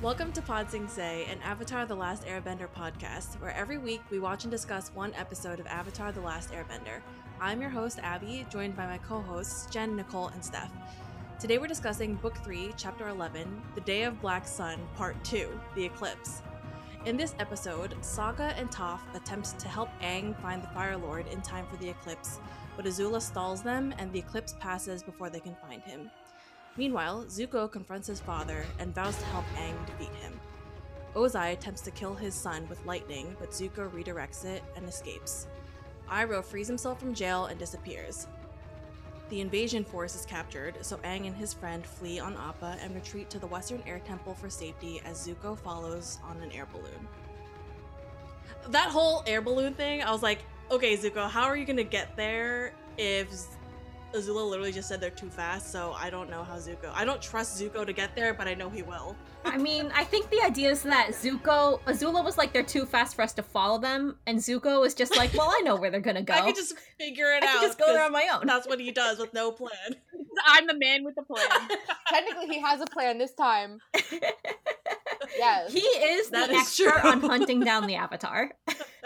Welcome to Pod Sing Se, an Avatar The Last Airbender podcast, where every week we watch and discuss one episode of Avatar The Last Airbender. I'm your host, Abby, joined by my co hosts, Jen, Nicole, and Steph. Today we're discussing Book 3, Chapter 11, The Day of Black Sun, Part 2, The Eclipse. In this episode, Sokka and Toph attempt to help Aang find the Fire Lord in time for the eclipse, but Azula stalls them and the eclipse passes before they can find him. Meanwhile, Zuko confronts his father and vows to help Aang defeat him. Ozai attempts to kill his son with lightning, but Zuko redirects it and escapes. Iroh frees himself from jail and disappears. The invasion force is captured, so Aang and his friend flee on Appa and retreat to the Western Air Temple for safety as Zuko follows on an air balloon. That whole air balloon thing, I was like, okay, Zuko, how are you gonna get there if Azula literally just said they're too fast, so I don't know how Zuko. I don't trust Zuko to get there, but I know he will. I mean, I think the idea is that Zuko, Azula was like, they're too fast for us to follow them, and Zuko was just like, well, I know where they're gonna go. I could just figure it I out. could just go there 'cause on my own. That's what he does with no plan. I'm the man with the plan. Technically, he has a plan this time. Yes. he is That the is expert true. on hunting down the Avatar.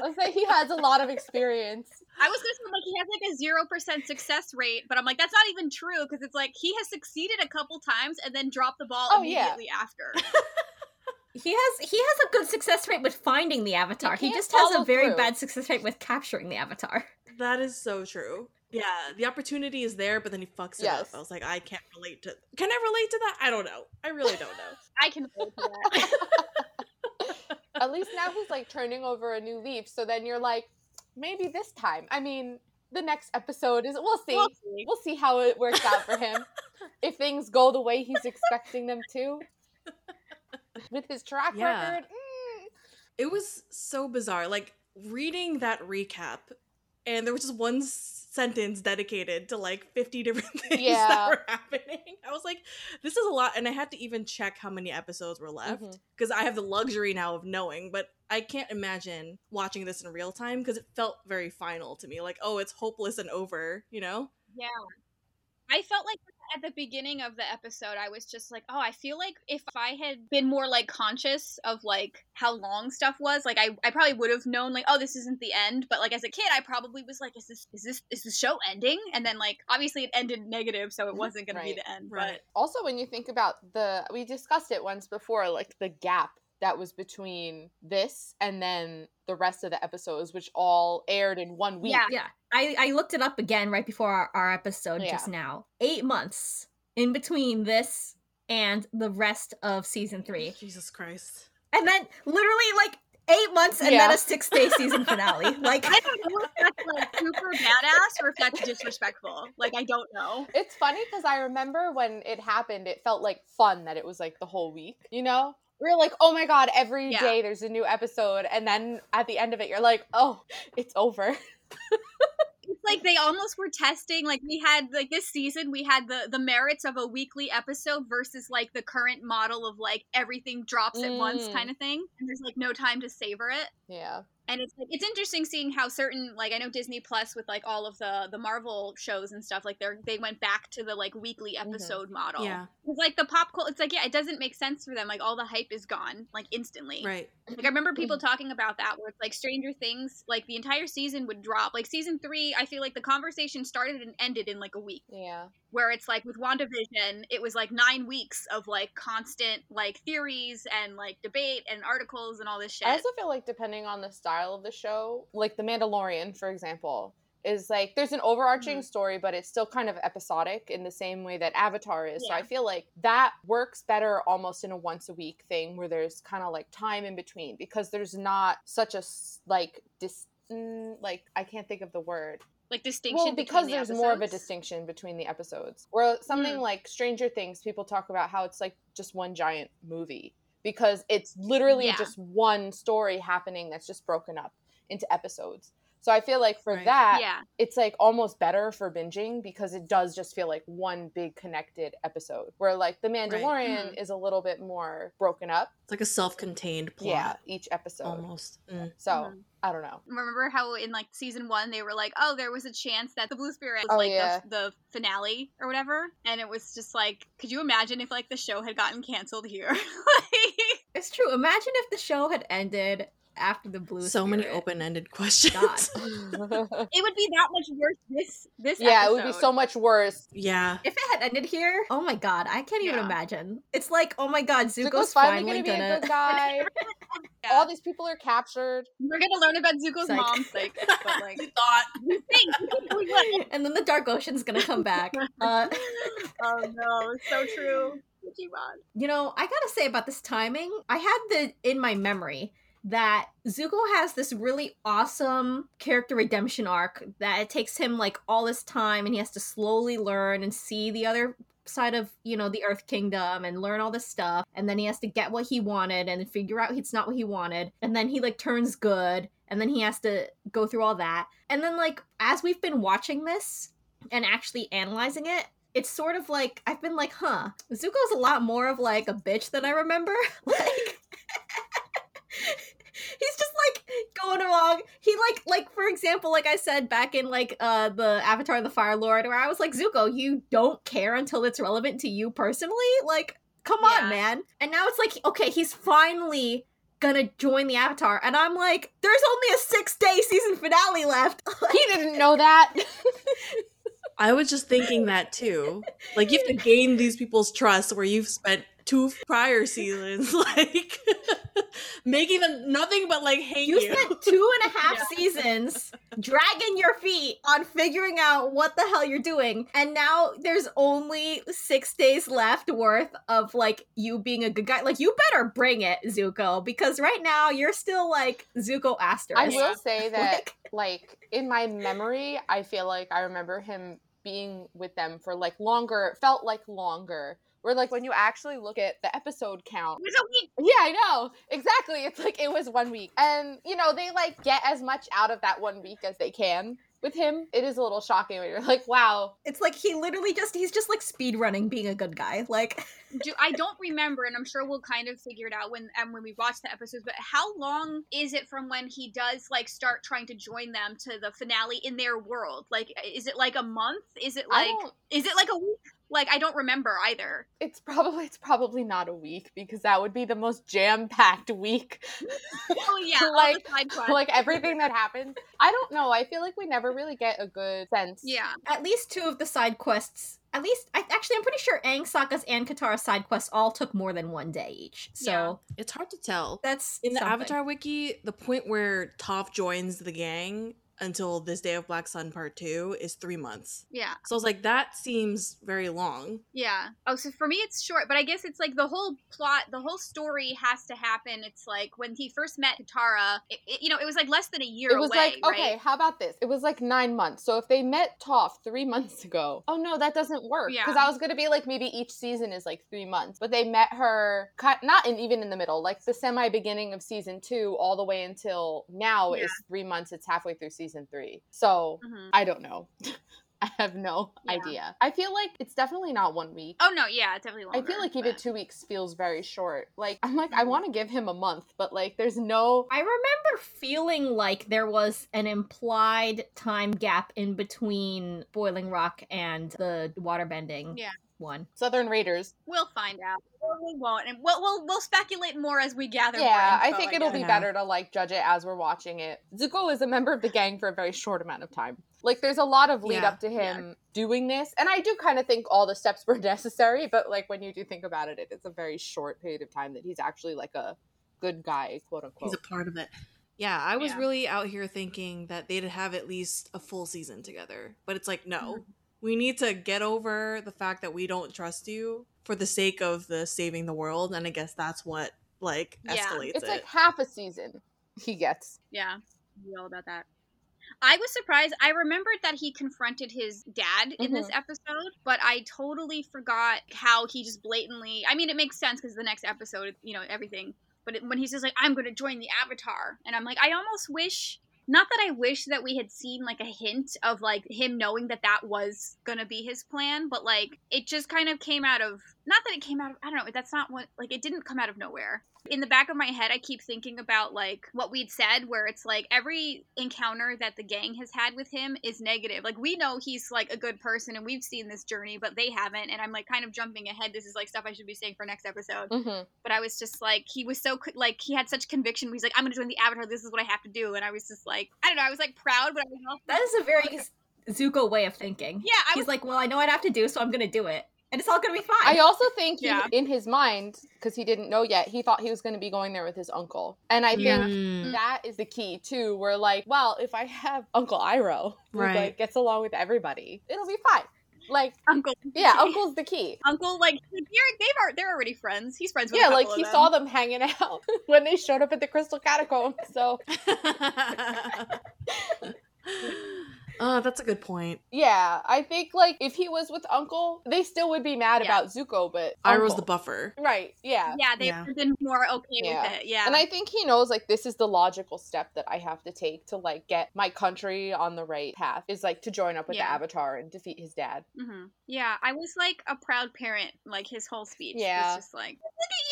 Let's say he has a lot of experience. I was gonna say like he has like a zero percent success rate, but I'm like that's not even true because it's like he has succeeded a couple times and then dropped the ball Oh, yeah. immediately after. He has he has a good success rate with finding the Avatar. He, can't just has a very through. bad success rate with capturing the Avatar. That is so true. Yeah, the opportunity is there, but then he fucks it Yes. up. I was like, I can't relate to. Can I relate to that? I don't know. I really don't know. I can relate to that. At least now he's like turning over a new leaf. So then you're like, maybe this time. I mean, the next episode is. We'll see. We'll see. We'll see how it works out for him. if things go the way he's expecting them to. With his track Yeah. record. mm. It was so bizarre. Like reading that recap, and there was just one sentence dedicated to like 50 different things Yeah. that were happening. I was like, this is a lot. And I had to even check how many episodes were left mm-hmm. because I have the luxury now of knowing, but I can't imagine watching this in real time because it felt very final to me. Like, oh, it's hopeless and over, you know? Yeah. I felt like at the beginning of the episode, I was just like, oh, I feel like if I had been more like conscious of like how long stuff was, like I, I probably would have known like, oh, this isn't the end. But like as a kid, I probably was like, is this is this is the show ending? And then like obviously it ended negative, so it wasn't gonna be the end. Right. Also, when you think about the, we discussed it once before, like the gap that was between this and then the rest of the episodes, which all aired in one week. Yeah. Yeah, I, I looked it up again right before our, our episode Yeah. just now. Eight months in between this and the rest of season three, Jesus Christ. and then literally like eight months and Yeah. then a six day season finale. Like I don't know if that's like super badass or if that's disrespectful. Like I don't know. It's funny because I remember when it happened, it felt like fun that it was like the whole week, you know? We are like, oh my god, every day Yeah. there's a new episode. And then at the end of it, you're like, oh, it's over. It's like they almost were testing like we had like this season we had the the merits of a weekly episode versus like the current model of like everything drops at once Mm. kind of thing and there's like no time to savor it Yeah. And it's like it's interesting seeing how certain like I know Disney Plus with like all of the the Marvel shows and stuff like they're they went back to the like weekly mm-hmm. episode model Yeah, it's like the pop culture it's like yeah it doesn't make sense for them like all the hype is gone like instantly right. like I remember people mm-hmm. talking about that where it's like Stranger Things, like the entire season would drop. Like season three, I feel like the conversation started and ended in like a week. Yeah. Where it's like with WandaVision, it was like nine weeks of like constant like theories and like debate and articles and all this shit. I also feel like depending on the style of the show, like The Mandalorian, for example, is like there's an overarching Mhm. story, but it's still kind of episodic in the same way that Avatar is. So I feel like that works better almost in a once a week thing where there's kind of like time in between because there's not such a like dis mm, like I can't think of the word. like distinction. Well, because the there's more of a distinction between the episodes. Or something Mm. like Stranger Things, people talk about how it's like just one giant movie because it's literally Yeah. just one story happening that's just broken up into episodes. So I feel like for Right. that, yeah. it's like almost better for binging because it does just feel like one big connected episode. Where like The Mandalorian Mhm. is a little bit more broken up. It's like a self-contained plot. Yeah, each episode. almost. Mm. So Mhm. I don't know. Remember how in like season one they were like, oh, there was a chance that the Blue Spirit was Oh, like yeah. the, the finale or whatever, and it was just like, could you imagine if like the show had gotten canceled here? like, It's true. Imagine if the show had ended after the blue. So many open-ended questions. it would be that much worse. This this yeah, it would be so much worse. yeah. If it had ended here, oh my god, I can't even imagine. It's like, oh my god, Zuko's, Zuko's finally, finally, gonna be gonna. a good guy. Yeah. All these people are captured. We're gonna learn about Zuko's Psych. mom's like, but like, You thought we think we will. and then the Dark Ocean's gonna come back. Uh, oh no, it's so true. Digimon. you know, I gotta say about this timing, I had the in my memory that Zuko has this really awesome character redemption arc that it takes him like all this time and he has to slowly learn and see the other side of you know the earth kingdom and learn all this stuff. And then he has to get what he wanted and figure out it's not what he wanted. And then he like turns good and then he has to go through all that. And then like as we've been watching this and actually analyzing it it's sort of like I've been like, huh, Zuko's a lot more of like a bitch than I remember. like he's just like going along. He like like for example, like I said back in like uh the Avatar of the Fire Lord, where I was like, Zuko, you don't care until it's relevant to you personally. Like, come on, Yeah. man. And now it's like, okay, he's finally gonna join the Avatar, and I'm like, there's only a six day season finale left. He didn't know that. I was just thinking that too. Like you have to gain these people's trust where you've spent two prior seasons like making them nothing but like hate You you. spent two and a half Yeah. seasons dragging your feet on figuring out what the hell you're doing. And now there's only six days left worth of like you being a good guy. Like, you better bring it, Zuko, because right now you're still like Zuko asterisk. I will say that, Like- like, in my memory, I feel like I remember him being with them for like longer. It felt like longer. Where like when you actually look at the episode count, It was a week. Yeah, I know. Exactly. It's like it was one week. And, you know, they like get as much out of that one week as they can with him. It is a little shocking when you're like, wow. It's like he literally just, he's just like speed running being a good guy. Like, Do, I don't remember, and I'm sure we'll kind of figure it out when and when we watch the episodes. But how long is it from when he does like start trying to join them to the finale in their world? Like, is it like a month? Is it like is it like a week? Like, I don't remember either. it's probably it's probably not a week because that would be the most jam-packed week. Oh yeah, like like everything that happens. I don't know. I feel like we never really get a good sense. yeah, at least two of the side quests, at least, I, actually, I'm pretty sure Aang, Sokka's, and Katara's side quests all took more than one day each. So Yeah. It's hard to tell. that's In the. Avatar wiki, the point where Toph joins the gang until this day of Black Sun Part 2 is 3 months. yeah, So I was like that seems very long. yeah. Oh, so for me it's short, but I guess it's like the whole plot, the whole story has to happen. It's like when he first met Katara, it, it- you know, it was like less than a year It was away, like, okay, right? how about this? It was like nine months. So if they met Toph three months ago, oh no, that doesn't work. Yeah. Because I was gonna be like, maybe each season is like three months, but they met her cut not in even in the middle, like the semi beginning of season two, all the way until now Yeah. is three months. It's halfway through season three. So Mhm. I don't know. I have no Yeah. idea. I feel like it's definitely not one week. Oh no, yeah, it's definitely I feel like even but- two weeks feels very short. Like I'm like I Mhm. want to give him a month, but like there's no I remember feeling like there was an implied time gap in between Boiling Rock and the water bending. Yeah. One. Southern Raiders. We'll find out. Or we won't, and we'll we'll, we'll speculate more as we gather. more Yeah, I think it'll guess. be better to like judge it as we're watching it. Zuko is a member of the gang for a very short amount of time. Like there's a lot of lead Yeah, up to him doing this, and I do kind of think all the steps were necessary, but like when you do think about it, it's a very short period of time that he's actually like a good guy, quote unquote. He's a part of it. Yeah, I was Yeah. really out here thinking that they'd have at least a full season together. But it's like, no. Mhm. We need to get over the fact that we don't trust you for the sake of the saving the world. And I guess that's what like Yeah. escalates it's it. like half a season he gets. Yeah, we all about that. I was surprised. I remembered that he confronted his dad in this mm-hmm. episode, but I totally forgot how he just blatantly. I mean, it makes sense because the next episode, you know, everything. But it, when he's just like, "I'm going to join the Avatar," and I'm like, I almost wish not that I wish that we had seen like a hint of like him knowing that that was gonna be his plan, but like it just kind of came out of not that it came out of I don't know that's not what like it didn't come out of nowhere. In the back of my head, I keep thinking about like what we'd said, where it's like every encounter that the gang has had with him is negative. Like we know he's like a good person, and we've seen this journey, but they haven't. And I'm like kind of jumping ahead. This is like stuff I should be saying for next episode. Mhm. But I was just like, he was so like he had such conviction. He's like, I'm gonna join the Avatar. This is what I have to do. And I was just like, I don't know. I was like proud, but I was also That is a very Zuko way of thinking. yeah. I He's was like, well, I know I'd have to do, so I'm gonna do it, and it's all gonna be fine. I also think he, Yeah. in his mind, because he didn't know yet, he thought he was going to be going there with his uncle. And I Yeah. think Mm. that is the key too. We're like, well, if I have Uncle Iroh, who Right. like gets along with everybody, it'll be fine. Like, Uncle. yeah, Uncle's the key. Uncle, like they're, they've are they're already friends. He's friends with Yeah, a like couple he of saw them. them hanging out when they showed up at the Crystal Catacomb. So oh, that's a good point. yeah, I think like if he was with Uncle, they still would be mad Yeah. about Zuko, but I was the buffer. right. Yeah. Yeah, they've Yeah. been more okay Yeah. with it. Yeah. And I think he knows like this is the logical step that I have to take to like get my country on the right path is like to join up with Yeah. the Avatar and defeat his dad. hmm Yeah, I was like a proud parent. Like his whole speech Yeah. was just like, look at you.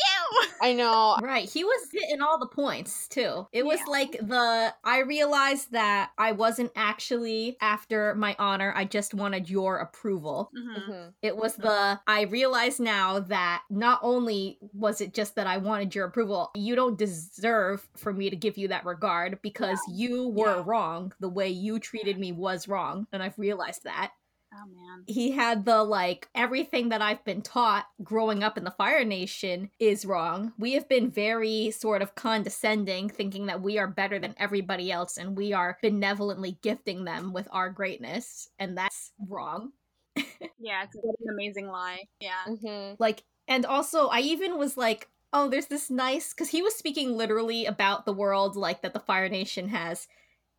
I know. Right, he was hitting all the points too. It was Yeah. like the I realized that I wasn't actually after my honor, I just wanted your approval. hmm Mhm. It was the I realize now that not only was it just that I wanted your approval, you don't deserve for me to give you that regard because you were Yeah. wrong. The way you treated me was wrong, and I've realized that. Oh man. he had the like everything that I've been taught growing up in the Fire Nation is wrong. We have been very sort of condescending, thinking that we are better than everybody else and we are benevolently gifting them with our greatness, and that's wrong. Yeah, it's an amazing lie. Yeah. Mhm. Like, and also, I even was like, oh, there's this nice because he was speaking literally about the world like that the Fire Nation has.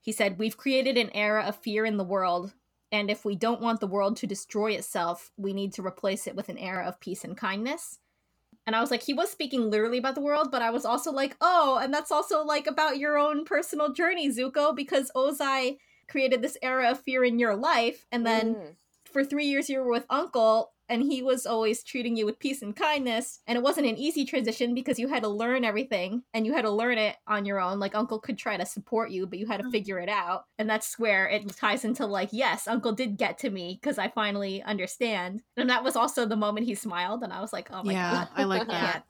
He said, We've created an era of fear in the world, and if we don't want the world to destroy itself, we need to replace it with an era of peace and kindness. And I was like, he was speaking literally about the world, but I was also like, oh, and that's also like about your own personal journey, Zuko, because Ozai created this era of fear in your life, and then Mhm. For three years you were with Uncle, and he was always treating you with peace and kindness. And it wasn't an easy transition because you had to learn everything and you had to learn it on your own. Like, Uncle could try to support you, but you had to Mhm. figure it out. And that's where it ties into, like, yes, Uncle did get to me because I finally understand. And that was also the moment he smiled, and I was like, oh my Yeah, god. I like that.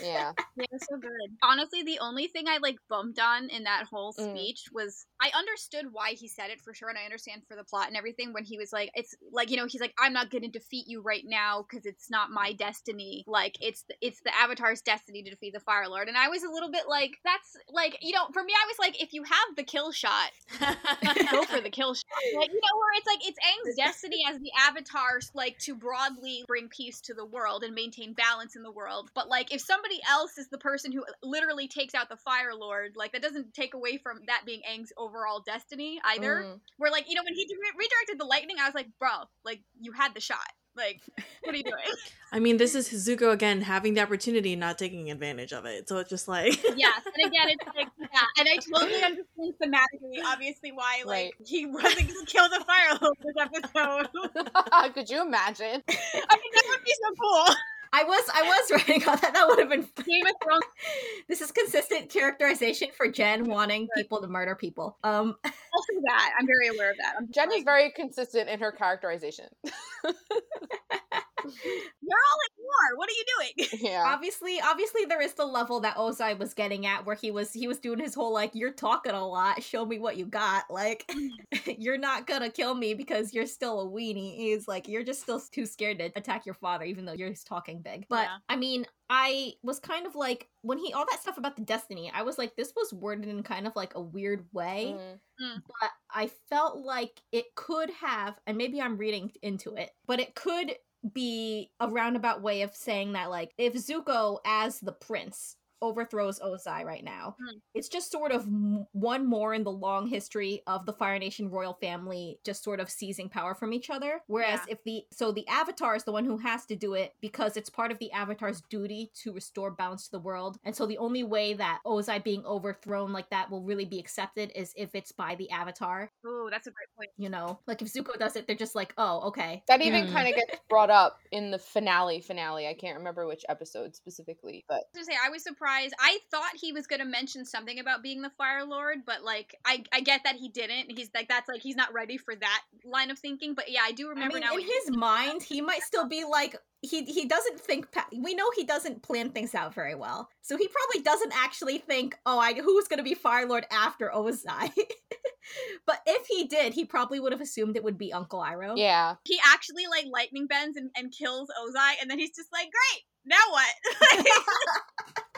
Yeah. Yeah, so good. Honestly, the only thing I like bumped on in that whole Mm. speech was I understood why he said it for sure, and I understand for the plot and everything when he was like, "It's like you know, he's like, I'm not going to defeat you right now because it's not my destiny. Like it's the, it's the Avatar's destiny to defeat the Fire Lord." And I was a little bit like, "That's like you know, for me, I was like, if you have the kill shot, go for the kill shot. Like, you know, where it's like it's Aang's destiny as the avatars, like to broadly bring peace to the world and maintain balance in the world. But like, if somebody else is the person who literally takes out the Fire Lord, like that doesn't take away from that being Aang's overall destiny either. Mhm. Where like, you know, when he re- redirected the lightning, I was like, bro, like you had the shot. Like, what are you doing? I mean, this is Zuko again having the opportunity and not taking advantage of it. So it's just like yes, and again, it's like yeah, and I totally understand thematically, obviously, why like Right. he wasn't gonna kill the Fire Lord this episode. Could you imagine? I mean, that would be so cool. I was I was writing on that. That would have been Game of Thrones. this is consistent characterization for Jen wanting people to murder people. Um Also, that I'm very aware of that. I'm just Jen is very consistent in her characterization. You're all at war. What are you doing? yeah. obviously obviously there is the level that Ozai was getting at where he was he was doing his whole like you're talking a lot show me what you got like you're not gonna kill me because you're still a weenie he's like you're just still too scared to attack your father even though you're talking big but Yeah. I mean I was kind of like when he all that stuff about the destiny I was like this was worded in kind of like a weird way Mhm. but I felt like it could have, and maybe I'm reading into it, but it could be a roundabout way of saying that, like, if Zuko, as the prince, overthrows Ozai right now. Hmm. It's just sort of m- one more in the long history of the Fire Nation royal family just sort of seizing power from each other. Whereas Yeah. if the so the Avatar is the one who has to do it because it's part of the Avatar's duty to restore balance to the world. And so the only way that Ozai being overthrown like that will really be accepted is if it's by the Avatar. Oh, that's a great point. You know, like if Zuko does it, they're just like, oh, okay. That even Hmm. kind of gets brought up in the finale finale. I can't remember which episode specifically, but to say I was surprised. I thought he was going to mention something about being the Fire Lord, but like I I get that he didn't. He's like that's like he's not ready for that line of thinking. But yeah, I do remember I mean, now. in his mind, he might still be like he he doesn't think. Pa- we know he doesn't plan things out very well, so he probably doesn't actually think, "Oh, I who's going to be Fire Lord after Ozai." but if he did, he probably would have assumed it would be Uncle Iroh. yeah. he actually like lightning bends and, and kills Ozai, and then he's just like, great. Now what?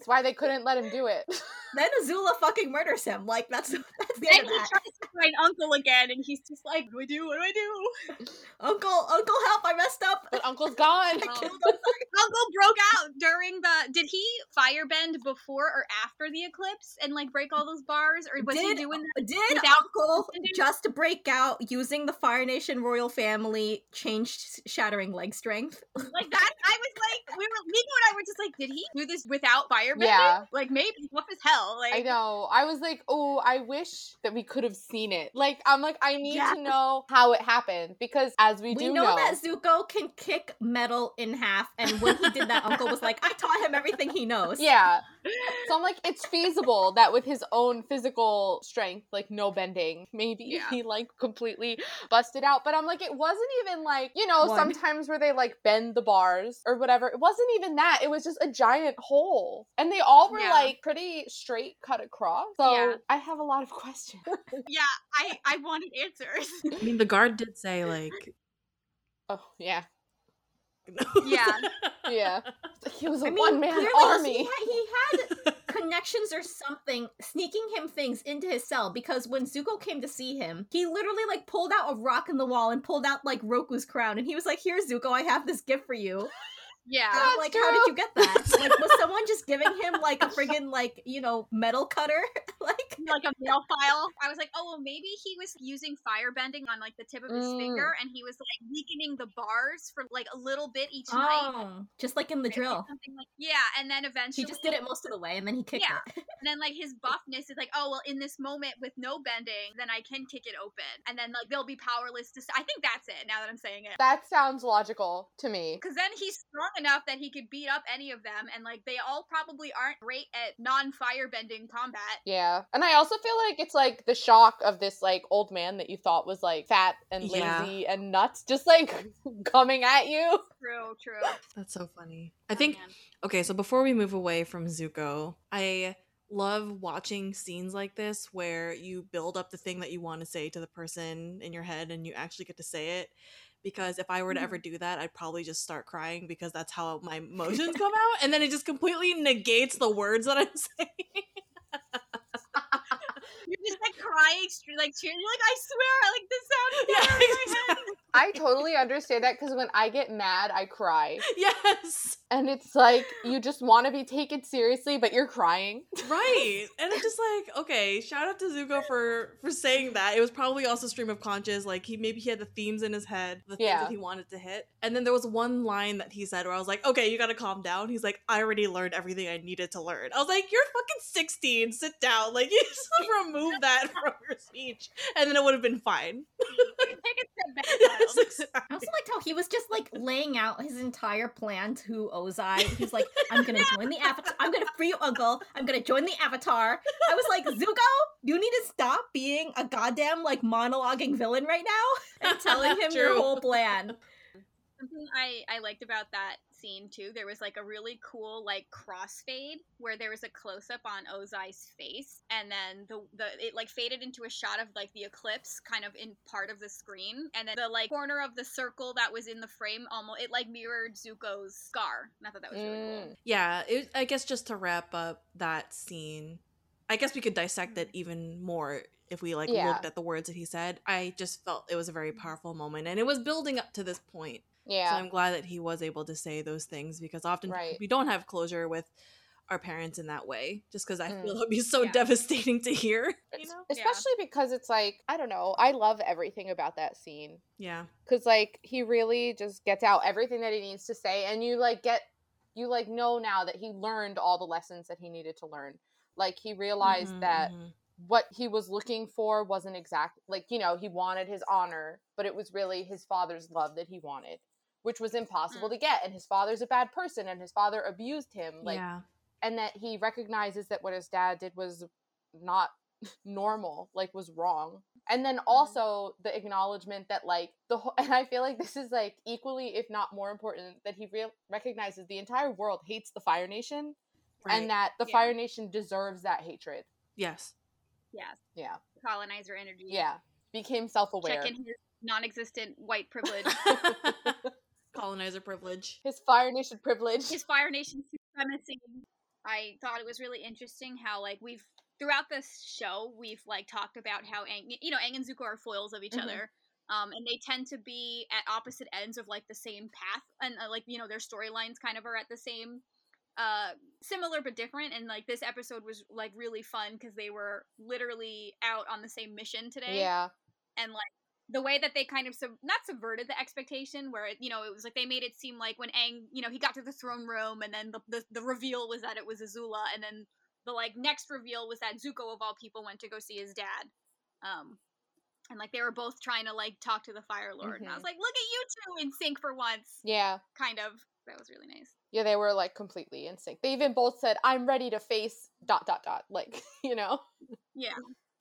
That's why they couldn't let him do it. Then Azula fucking murders him. Like that's that's the then end he of that. tries to find Uncle again, and he's just like, what do I do? What do I do? Uncle, Uncle, help! I messed up. But Uncle's gone. Oh. Uncle broke out during the. Did he firebend before or after the eclipse and like break all those bars, or was he doing that? Did Without Uncle Bending? just to break out using the Fire Nation royal family changed shattering leg strength? Like that? I was like, we were Nico and I were just like, did he do this without firebending? Yeah. Like maybe tough as hell. Like I know. I was like, oh, I wish that we could have seen it. Like, I'm like, I need Yeah. to know how it happened because as we, We do know, know, that Zuko can kick metal in half, and when he did that, Uncle was like, "I taught him everything he knows." yeah. So I'm like, it's feasible that with his own physical strength, like no bending, maybe Yeah. he like completely busted out. But I'm like, it wasn't even like, you know, One. sometimes where they like bend the bars or whatever. It wasn't even that. It was just a giant hole. And they all were Yeah. like pretty straight cut across. So Yeah. I have a lot of questions. yeah, I I wanted answers. I mean, the guard did say like, oh, yeah. Yeah. Yeah. He was a I mean, one man army. He had, he had connections or something sneaking him things into his cell because when Zuko came to see him, he literally like pulled out a rock in the wall and pulled out like Roku's crown, and he was like, "Here, Zuko, I have this gift for you." yeah. And like, That's how did you get that? Like, was someone just giving him like a friggin' like you know metal cutter? like, like a mail file. I was like, oh well, maybe he was using fire bending on like the tip of his Mm. finger, and he was like weakening the bars for like a little bit each night. oh, just like in the drill. Like yeah, and then eventually He just did it most of the way, and then he kicked Yeah. it. And then like his buffness is like, oh well, in this moment with no bending, then I can kick it open, and then like they'll be powerless to. I think that's it. Now that I'm saying it. That sounds logical to me. Because then he's strong enough that he could beat up any of them, and like they all probably aren't great at non-firebending combat. Yeah. And I also feel like it's like the shock of this like old man that you thought was like fat and Yeah. lazy and nuts just like coming at you. True, true. That's so funny. I Oh, think man. okay, so before we move away from Zuko, I love watching scenes like this where you build up the thing that you want to say to the person in your head and you actually get to say it. Because if I were to ever mm-hmm. do that, I'd probably just start crying because that's how my emotions come out. And then it just completely negates the words that I'm saying. Just like crying, like cheering. You're like, I swear, I like this sound. Yeah, in my head." exactly. I totally understand that because when I get mad, I cry. yes. And it's like you just want to be taken seriously, but you're crying. right and it's just like okay shout out to zuko for for saying that it was probably also stream of conscious like he maybe he had the themes in his head the things Yeah. that he wanted to hit and then there was one line that he said where i was like okay you gotta calm down he's like i already learned everything i needed to learn i was like you're fucking 16 sit down like you just remove that from your speech and then it would have been fine Take a step back. yes, exactly. I also liked how he was just like laying out his entire plan to Ozai. He's like, I'm gonna join the Avatar. I'm gonna free you, Uncle. I'm gonna join the Avatar. I was like, Zuko, you need to stop being a goddamn like monologuing villain right now and telling him your whole plan. Something I, I liked about that scene too, there was like a really cool like crossfade where there was a close up on Ozai's face, and then the the it like faded into a shot of like the eclipse kind of in part of the screen, and then the like corner of the circle that was in the frame almost it like mirrored Zuko's scar. And I thought that was really cool. Mm. yeah it, i guess just to wrap up that scene i guess we could dissect it even more if we like Yeah. looked at the words that he said i just felt it was a very powerful moment and it was building up to this point Yeah. so i'm glad that he was able to say those things because often Right. we don't have closure with our parents in that way, just because I Mm. feel it would be so Yeah. devastating to hear. You know? Yeah. especially because it's like i don't know i love everything about that scene Yeah. because like he really just gets out everything that he needs to say and you like get you like know now that he learned all the lessons that he needed to learn like he realized Mhm, that mhm. what he was looking for wasn't exact like you know he wanted his honor but it was really his father's love that he wanted which was impossible Mm. to get and his father's a bad person and his father abused him like yeah. and that he recognizes that what his dad did was not normal like was wrong and then also the acknowledgement that like the whole and i feel like this is like equally if not more important that he real recognizes the entire world hates the fire nation Right. and that the Yeah. fire nation deserves that hatred yes. yes yeah colonizer energy. yeah became self-aware check in his non-existent white privilege. Colonizer privilege. his fire nation privilege his Fire Nation supremacy. I thought it was really interesting how like we've throughout this show we've like talked about how Aang, you know Aang and Zuko are foils of each Mhm. other. Um, and they tend to be at opposite ends of like the same path, and uh, like you know their storylines kind of are at the same, uh, similar but different. And like this episode was like really fun because they were literally out on the same mission today yeah and like the way that they kind of sub- not subverted the expectation where it, you know it was like they made it seem like when Aang you know he got to the throne room and then the, the the reveal was that it was Azula and then the like next reveal was that Zuko of all people went to go see his dad um and like they were both trying to like talk to the Fire Lord and I was Mhm. like look at you two in sync for once. Yeah. Kind of. That was really nice. Yeah they were like completely in sync. They even both said i'm ready to face dot dot dot like you know? Yeah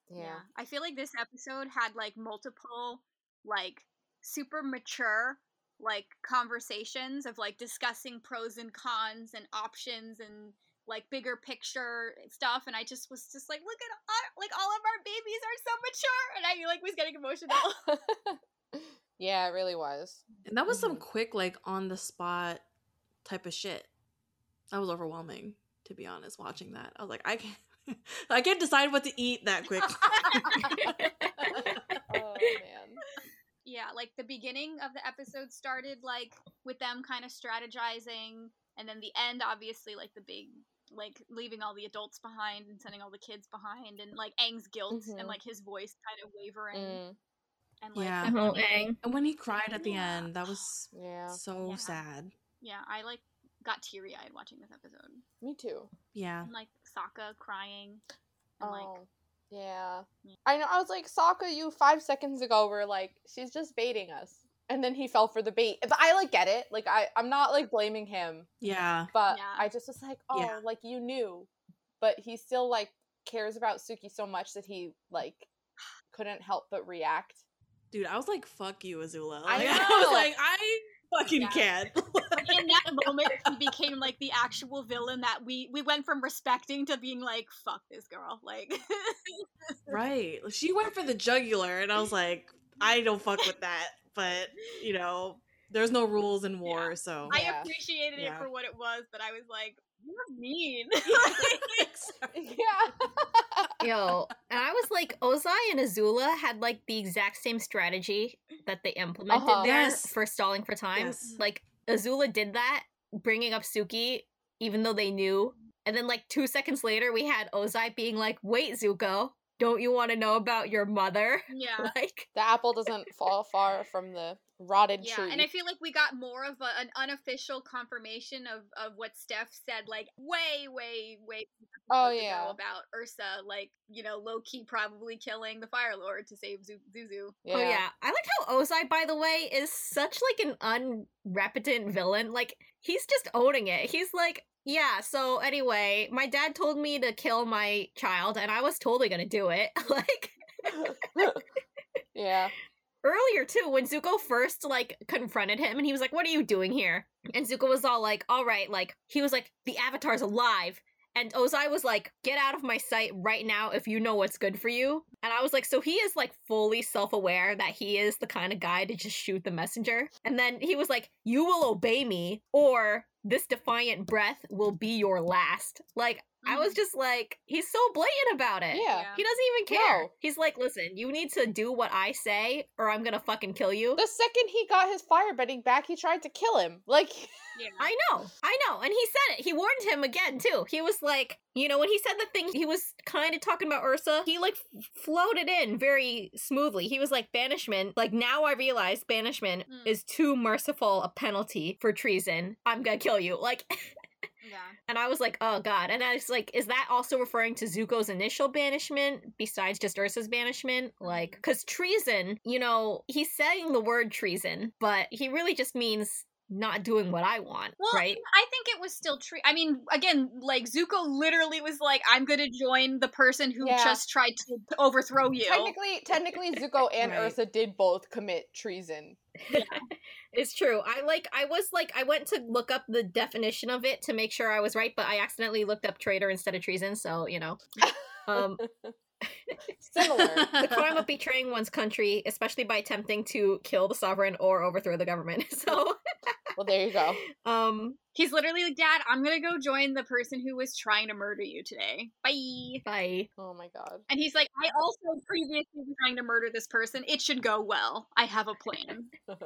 yeah I feel like this episode had like multiple like super mature like conversations of like discussing pros and cons and options and like bigger picture stuff and I just was just like look at our, like all of our babies are so mature and I like was getting emotional. yeah, it really was. And that was some Mhm. quick, like on the spot type of shit. That was overwhelming, to be honest, watching that. I was like, I can't I can't decide what to eat that quick. oh man. yeah, like the beginning of the episode started like with them kind of strategizing and then the end obviously like the big like leaving all the adults behind and sending all the kids behind and like Aang's guilt Mhm. and like his voice kind of wavering Mm, and like Yeah. them Oh, Aang. and when he cried at the Yeah. end, that was yeah, so Yeah. sad. yeah, I like got teary eyed watching this episode. me too. Yeah. And like Sokka crying and like Oh, yeah. Yeah. I know. I was like, Sokka, you five seconds ago were like, she's just baiting us, and then he fell for the bait. But I like get it. Like I, I'm not like blaming him, Yeah. but Yeah. I just was like, oh, Yeah. like you knew, but he still like cares about Suki so much that he like couldn't help but react. Dude, I was like, fuck you, Azula. I Like, I, know. was like, I fucking Yeah. can't. in that moment he became like the actual villain that we we went from respecting to being like fuck this girl like right. She went for the jugular, and I was like, I don't fuck with that. But, you know, there's no rules in war, so. I Yeah. appreciated Yeah. it for what it was but I was like you're mean yeah. Yo, and I was like, Ozai and Azula had like the exact same strategy that they implemented Uh-huh. there Yes. for stalling for time. Yes. Like Azula did that, bringing up Suki, even though they knew. And then like two seconds later, we had Ozai being like, "Wait, Zuko, don't you want to know about your mother?" yeah like, the apple doesn't fall far from the rotted yeah tree. and I feel like we got more of a, an unofficial confirmation of of what Steph said like way way way Oh, episodes ago yeah. about Ursa like you know low key probably killing the Fire Lord to save Zu- Zuzu oh yeah, I like how Ozai, by the way, is such like an unrepentant villain. Like he's just owning it. He's like, yeah. So anyway, my dad told me to kill my child, and I was totally gonna do it. like. yeah. Earlier too when zuko first like confronted him and he was like what are you doing here? And zuko was all like all right like he was like the avatar's alive. And ozai was like get out of my sight right now if you know what's good for you. And i was like so he is like fully self-aware that he is the kind of guy to just shoot the messenger? And then he was like you will obey me or this defiant breath will be your last. Like I was just like, he's so blatant about it. Yeah. Yeah. He doesn't even care. No. He's like, listen, you need to do what I say or I'm gonna fucking kill you. The second he got his firebending back, he tried to kill him. Like, Yeah. I know, I know. And he said it. He warned him again, too. He was like, you know, when he said the thing, he was kind of talking about Ursa. He like f- floated in very smoothly. He was like, banishment. Like, now I realize banishment Mm. is too merciful a penalty for treason. I'm gonna kill you. Like, Yeah. and I was like, oh god. And I was like, is that also referring to Zuko's initial banishment besides just Ursa's banishment? Like, mm. because treason, you know, he's saying the word treason, but he really just means not doing what I want, Well, right? I think it was still true. I mean, again, like Zuko literally was like, "I'm going to join the person who Yeah. just tried to overthrow you." technically, technically, Zuko and Right. Ursa did both commit treason. It's true. I like I was like I went to look up the definition of it to make sure I was right, but I accidentally looked up traitor instead of treason, so you know. Um Similar. the crime of betraying one's country, especially by attempting to kill the sovereign or overthrow the government. So well, there you go. um He's literally like, "Dad, I'm going to go join the person who was trying to murder you today." Bye. bye. Oh my god. And he's like, "I also previously was trying to murder this person. It should go well. I have a plan."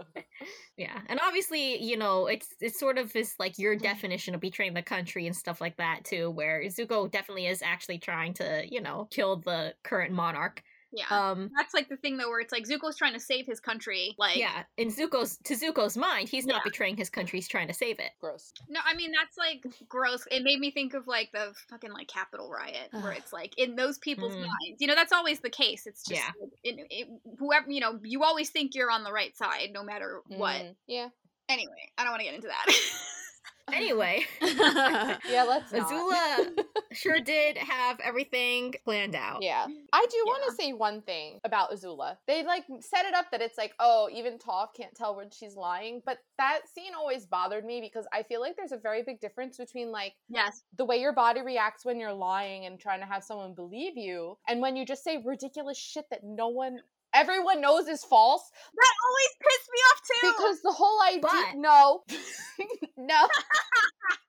Yeah. And obviously, you know, it's it's sort of is like your definition of betraying the country and stuff like that too, where Zuko definitely is actually trying to, you know, kill the current monarch. Yeah. Um That's like the thing though, where it's like Zuko's trying to save his country. Like, yeah, in Zuko's to Zuko's mind, he's not Yeah. betraying his country, he's trying to save it. Gross. No, I mean that's like gross. It made me think of like the fucking like Capitol riot, where it's like in those people's Mm. minds. You know, that's always the case. It's just Yeah. like, it, it, whoever you know, you always think you're on the right side, no matter what. Mm, yeah. Anyway, I don't want to get into that. Anyway, Yeah, let's not. Azula sure did have everything planned out. Yeah. I do want to say one thing about Azula. They like set it up that it's like, oh, even Toph can't tell when she's lying, but that scene always bothered me because I feel like there's a very big difference between like yes. the way your body reacts when you're lying and trying to have someone believe you and when you just say ridiculous shit that no one everyone knows is false That always pissed me off too. because the whole idea But- no no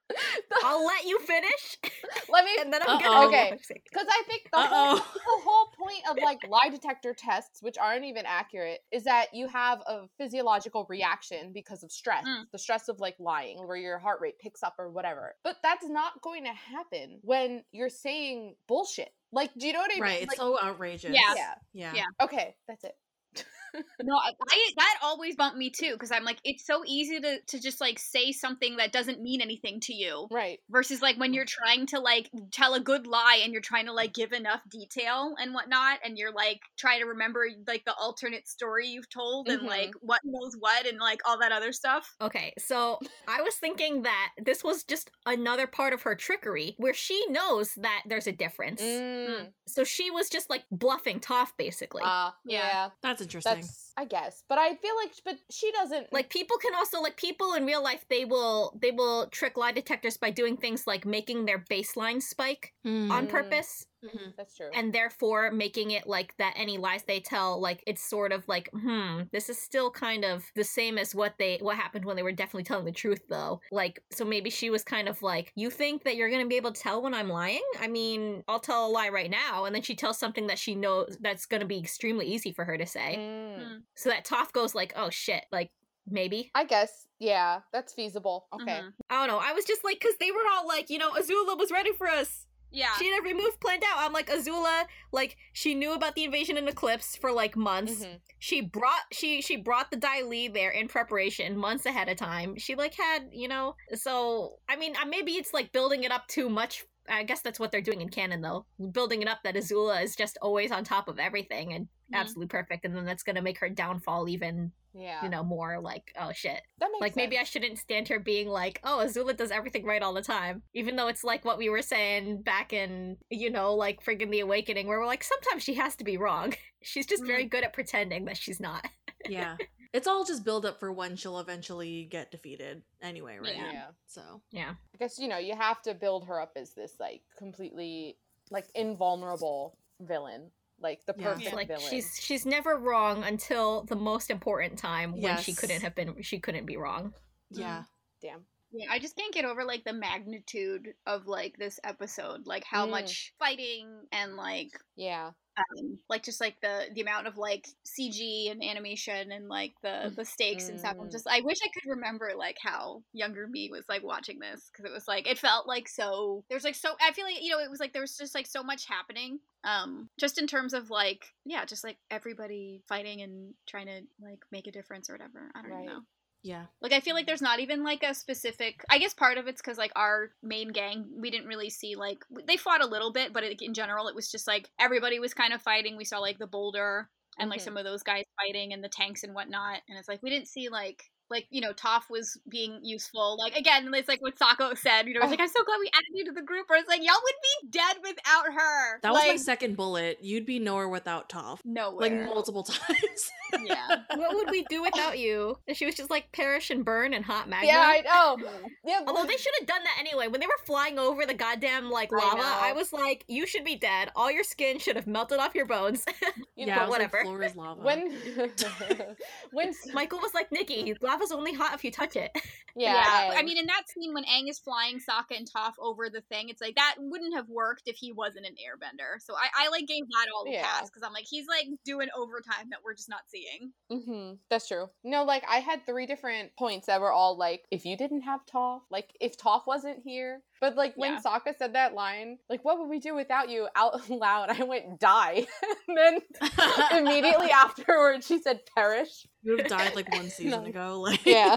The- I'll let you finish, let me and then I'm Uh-oh. gonna Okay. because I think the whole the whole point of like lie detector tests, which aren't even accurate, is that you have a physiological reaction because of stress, Mm. the stress of like lying, where your heart rate picks up or whatever. But that's not going to happen when you're saying bullshit. Like, do you know what I mean? right. It's Like, so outrageous. Yeah. yeah. Yeah. Yeah. Okay, that's it. No, I, I that always bumped me too because I'm like, it's so easy to to just like say something that doesn't mean anything to you. Right. versus like when you're trying to like tell a good lie and you're trying to like give enough detail and whatnot and you're like trying to remember like the alternate story you've told and Mhm. like what knows what and like all that other stuff Okay, so I was thinking that this was just another part of her trickery where she knows that there's a difference. Mm. So she was just like bluffing Toph basically. Uh, Yeah. yeah. That's interesting. That's thanks. I guess, but I feel like, but she doesn't like people can also like people in real life they will they will trick lie detectors by doing things like making their baseline spike Mm. on purpose Mhm. That's true. and therefore making it like that any lies they tell like it's sort of like hmm this is still kind of the same as what they what happened when they were definitely telling the truth though like so maybe she was kind of like you think that you're gonna be able to tell when i'm lying i mean i'll tell a lie right now and then she tells something that she knows that's gonna be extremely easy for her to say Mm. Mm. So that Toph goes like oh shit like maybe I guess, yeah, that's feasible. Okay. Mhm. i don't know i was just like because they were all like you know azula was ready for us yeah she had every move planned out i'm like azula like she knew about the invasion and eclipse for like months Mhm. she brought she she brought the Dai Li there in preparation months ahead of time. She like had you know so I mean uh, maybe it's like building it up too much. I guess that's what they're doing in canon though, building it up that Azula is just always on top of everything and Mhm. absolutely perfect, and then that's gonna make her downfall even Yeah. you know more like oh shit. that makes Like maybe I shouldn't stand here being like oh Azula does everything right all the time, even though it's like what we were saying back in you know like friggin' the Awakening where we're like sometimes she has to be wrong. She's just very good at pretending that she's not. yeah. It's all just build up for when she'll eventually get defeated anyway, right? Yeah. Yeah. So Yeah. I guess you know you have to build her up as this like completely like invulnerable villain, like the Yeah. perfect like villain. she's she's never wrong until the most important time when she couldn't have been she couldn't be wrong. yeah. Damn. Yeah, I just can't get over like the magnitude of like this episode, like how Mm. much fighting and like Yeah. Um like just like the the amount of like CG and animation and like the the stakes and stuff. I'm Mm. just I wish I could remember like how younger me was like watching this because it was like it felt like so there's like so I feel like you know it was like there was just like so much happening um just in terms of like yeah just like everybody fighting and trying to like make a difference or whatever. I don't Right. know. Yeah. Like I feel like there's not even like a specific. I guess part of it's because like our main gang, we didn't really see like they fought a little bit, but it, in general, it was just like everybody was kind of fighting. We saw like the boulder and like Mhm. some of those guys fighting and the tanks and whatnot, and it's like we didn't see like like you know Toph was being useful. Like again, it's like what Sokka said. You know, it's oh. like I'm so glad we added you to the group. Or it's like y'all would be dead without her. That was my second bullet. You'd be nowhere without Toph. nowhere. Like multiple times. yeah. what would we do without you? And she was just like perish and burn and hot magma. Yeah, I know. Yeah, Although they should have done that anyway. When they were flying over the goddamn like lava, know. I, was like, "You should be dead. All your skin should have melted off your bones." you yeah, know, I whatever. Like, floor is lava. when when Michael was like, "Nikki, lava's only hot if you touch it." yeah, I mean, in that scene when Aang is flying Sokka and Toph over the thing, it's like that wouldn't have worked if he wasn't an airbender. So I, I like gave that all the Yeah. pass because I'm like, he's like doing overtime that we're just not seeing. hmm That's true. No, like I had three different points that were all like, if you didn't have Toph, like if Toph wasn't here. But like when Yeah. Sokka said that line, like what would we do without you? Out loud, I went die. and then immediately afterwards, she said perish. you would have died like one season No. ago. Like Yeah.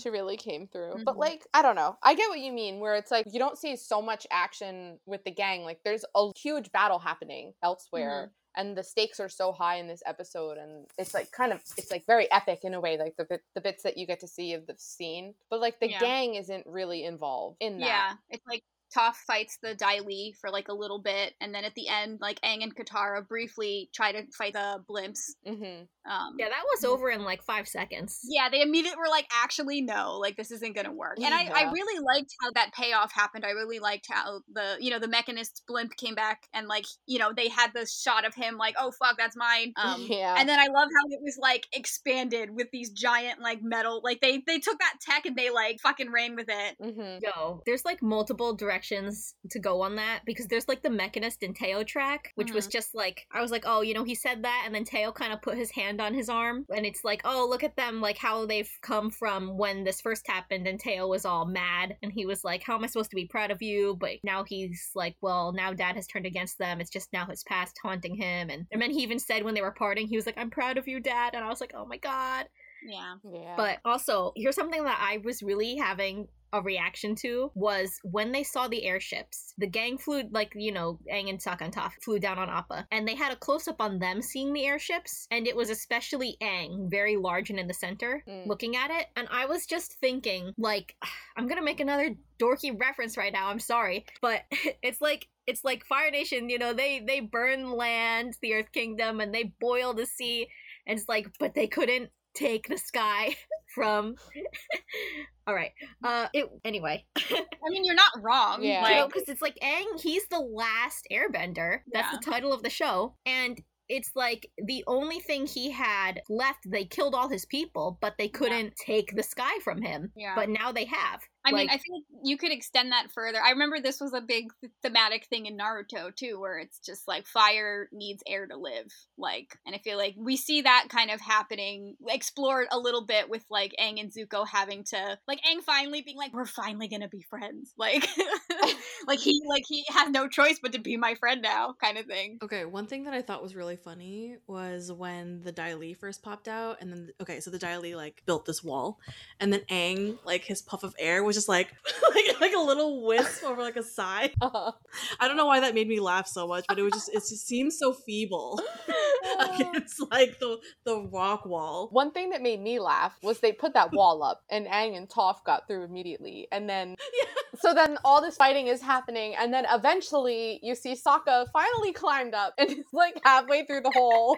She really came through. But Mhm. like, I don't know. I get what you mean, where it's like you don't see so much action with the gang. Like there's a huge battle happening elsewhere. And the stakes are so high in this episode, and it's like kind of it's like very epic in a way, like the the bits that you get to see of the scene. But like the Yeah. gang isn't really involved in that. Yeah, it's like Toph fights the Dai Li for like a little bit, and then at the end, like Aang and Katara briefly try to fight the blimps. Mm-hmm. Um, Yeah, that was over in like five seconds. Yeah, they immediately were like, actually, no, like this isn't gonna work. And I, I really liked how that payoff happened. I really liked how the, you know, the mechanist blimp came back and like, you know, they had the shot of him like, oh fuck, that's mine. Um, Yeah. And then I love how it was like expanded with these giant like metal, like they they took that tech and they like fucking ran with it. Mm-hmm. Yo, there's like multiple directions to go on that because there's like the Mechanist and Teo track, which was mm. just like I was like, oh, you know, he said that, and then Teo kind of put his hand on his arm, and it's like, oh, look at them, like how they've come from when this first happened, and Teo was all mad, and he was like, how am I supposed to be proud of you? But now he's like, well, now Dad has turned against them. It's just now his past haunting him, and and then he even said when they were parting, he was like, I'm proud of you, Dad, and I was like, oh my god. Yeah. Yeah. But also, here's something that I was really having a reaction to was when they saw the airships. The gang flew, like, you know, Aang and and flew down on Appa, and they had a close up on them seeing the airships, and it was especially Aang, very large and in the center, Mm. looking at it. And I was just thinking, like, I'm gonna make another dorky reference right now, I'm sorry, but it's like, it's like Fire Nation, you know, they they burn land, the Earth Kingdom, and they boil the sea, and it's like, but they couldn't take the sky from all right uh it anyway I mean, you're not wrong. Yeah. you know because it's like Aang he's the last airbender that's Yeah. the title of the show and it's like the only thing he had left they killed all his people but they couldn't take the sky from him Yeah. but now they have I mean, I think you could extend that further. I remember this was a big thematic thing in Naruto too, where it's just like fire needs air to live. Like, and I feel like we see that kind of happening, explored a little bit with like Aang and Zuko having to, like Aang finally being like, "We're finally gonna be friends." Like, like he like he has no choice but to be my friend now, kind of thing. Okay, one thing that I thought was really funny was when the Dai Li first popped out, and then okay, so the Dai Li like built this wall, and then Aang like his puff of air was just like like like a little wisp over like a sigh. Uh-huh. I don't know why that made me laugh so much, but it was just it just seems so feeble against like the the rock wall. One thing that made me laugh was they put that wall up and Aang and Toph got through immediately. And then Yeah. so then all this fighting is happening and then eventually you see Sokka finally climbed up and is like halfway through the hole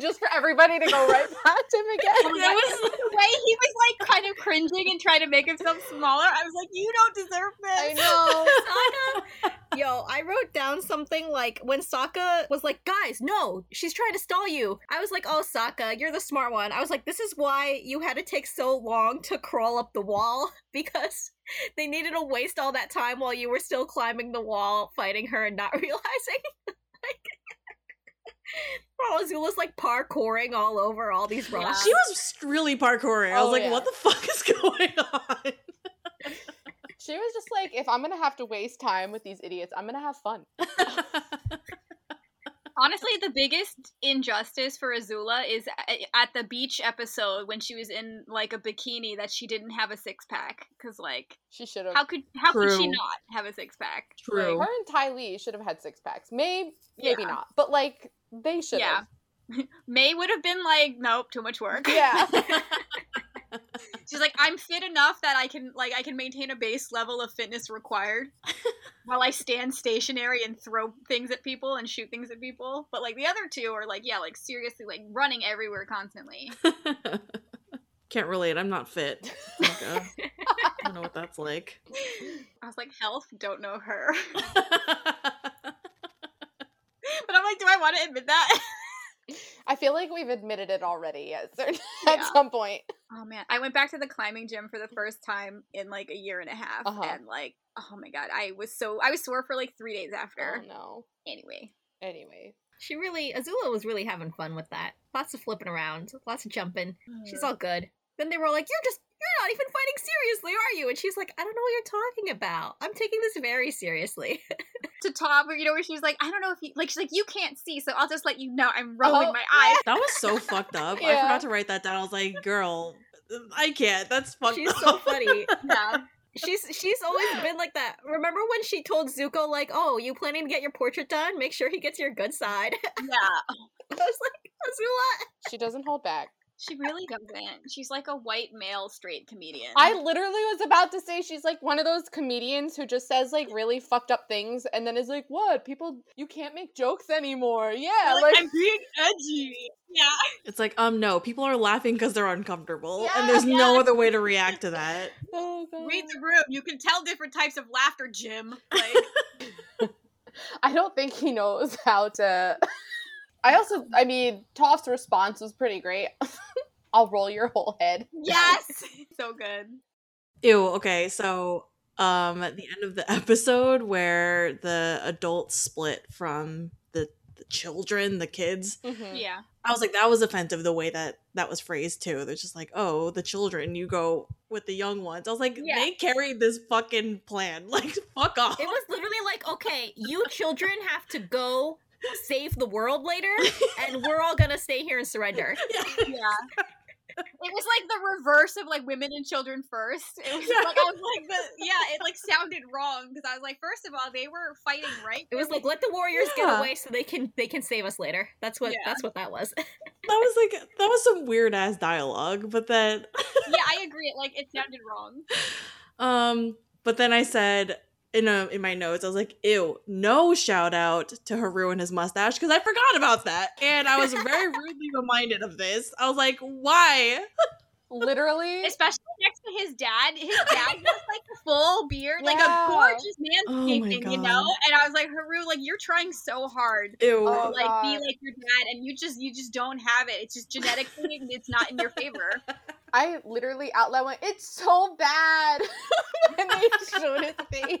just for everybody to go right past him again. It was The way he was like kind of cringing and trying to make himself smaller, I was like, "You don't deserve this." I know. Sokka Yo, I wrote down something like when Sokka was like, guys, no, she's trying to stall you. I was like, oh, Sokka, you're the smart one. I was like, this is why you had to take so long to crawl up the wall because they needed to waste all that time while you were still climbing the wall, fighting her and not realizing. like, while Azula's like parkouring all over all these Yeah. rocks. She was really parkouring. I was Oh, like, yeah. what the fuck is going on? She was just like, if I'm gonna have to waste time with these idiots, I'm gonna have fun. Honestly, the biggest injustice for Azula is at the beach episode when she was in like a bikini that she didn't have a six pack. Because like, She should have. how could how could she not have a six pack? True. Her and Ty Lee should have had six packs. Maybe, maybe Yeah. not. But like, they should Yeah. have. Mai would have been like, nope, too much work. Yeah. She's like, I'm fit enough that I can like I can maintain a base level of fitness required while I stand stationary and throw things at people and shoot things at people. But like the other two are like, yeah, like seriously, like running everywhere constantly. Can't relate. I'm not fit. Like, uh, I don't know what that's like. I was like, health, don't know her. But I'm like, do I want to admit that? I feel like we've admitted it already at, certain, Yeah. at some point. Oh man, I went back to the climbing gym for the first time in like a year and a half, Uh-huh. and like, oh my god, I was so I was sore for like three days after. Oh no. Anyway, Anyway. She really, Azula was really having fun with that. Lots of flipping around, lots of jumping. She's all good. Then they were like, "You're just, you're not even fighting seriously, are you?" And she's like, "I don't know what you're talking about. I'm taking this very seriously." to Toph, you know, where she's like, I don't know if you like. She's like, you can't see, so I'll just let you know. I'm rolling Oh, my eyes. That was so fucked up. I forgot to write that down. I was like, girl, I can't. That's fucked she's up. so funny. Yeah, She's she's always been like that. Remember when she told Zuko like, "Oh, you planning to get your portrait done? Make sure he gets your good side." yeah. I was like, Azula. She doesn't hold back. She really doesn't. She's like a white male straight comedian. I literally was about to say she's like one of those comedians who just says like really fucked up things and then is like, "What? People, you can't make jokes anymore." Yeah, like, like, I'm being edgy. Yeah. It's like, um, no, people are laughing because they're uncomfortable, Yeah, and there's no other way to react to that. oh god. Read the room. You can tell different types of laughter, Jim. Like, I don't think he knows how to. I also, I mean, Toph's response was pretty great. I'll roll your whole head. yes, so good. Ew. Okay, so um, at the end of the episode where the adults split from the the children, the kids, Mhm. Yeah. I was like, that was offensive the way that that was phrased too. They're just like, oh, the children, you go with the young ones. I was like, Yeah. they carried this fucking plan. Like, fuck off. It was literally like, okay, you children have to go save the world later, and we're all gonna stay here and surrender. yeah. Yeah. It was like the reverse of like women and children first. It was Yeah. like I was like the yeah, it like sounded wrong because I was like, first of all, they were fighting right. It was like, let the warriors Yeah. get away so they can they can save us later. That's what Yeah. that's what that was. That was like that was some weird ass dialogue, but then yeah, I agree. It like it sounded wrong. um but then I said in a, in my notes, I was like, ew, no shout out to Haru and his mustache, because I forgot about that. And I was very rudely reminded of this. I was like, why? Literally, Especially next to his dad. His dad has like a full beard, like Yeah. a gorgeous Oh you know? And I was like, Haru, like you're trying so hard Ew. to Oh, like be like your dad and you just you just don't have it. It's just genetically it's not in your favor. I literally out loud went, "It's so bad," and they showed his face.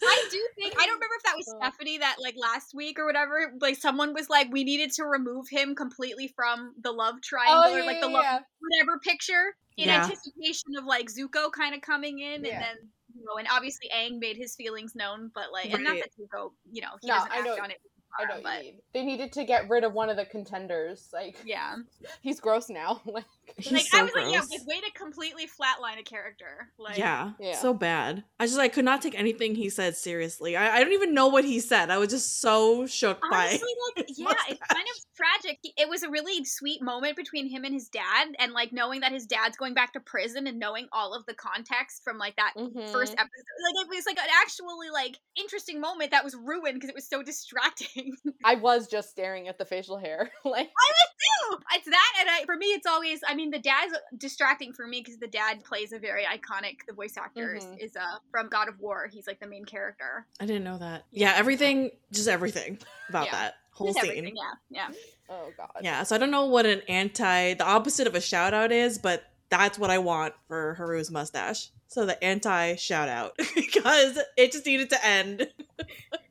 I do think I don't remember if that was Oh. Stephanie that like last week or whatever. Like someone was like, we needed to remove him completely from the love oh, triangle Oh or like the yeah, love yeah. whatever picture in Yeah. anticipation of like Zuko kind of coming in Yeah. and then you know and obviously Aang made his feelings known, but like and not that Zuko you know he No, doesn't I act know- on it. I know but. They needed to get rid of one of the contenders. Like, yeah, he's gross now. like, He's like so I was gross. like, yeah, like way to completely flatline a character. Like, yeah, Yeah. so bad. I just I could not take anything he said seriously. I, I don't even know what he said. I was just so shook by. Honestly, like, his yeah, it's kind of tragic. It was a really sweet moment between him and his dad, and like knowing that his dad's going back to prison and knowing all of the context from like that mhm. first episode. Like, it was like an actually like interesting moment that was ruined because it was so distracting. I was just staring at the facial hair. like, Ew! it's that, and I, for me, it's always. I mean, mean, the dad's distracting for me because the dad plays a very iconic. The voice actor is- Mhm. is uh from God of War. He's like the main character. I didn't know that. Yeah, everything, just everything about Yeah. that whole Just scene. Yeah, yeah. Oh god. Yeah, so I don't know what an anti, the opposite of a shout out is, but that's what I want for Haru's mustache. So the anti shout out because it just needed to end.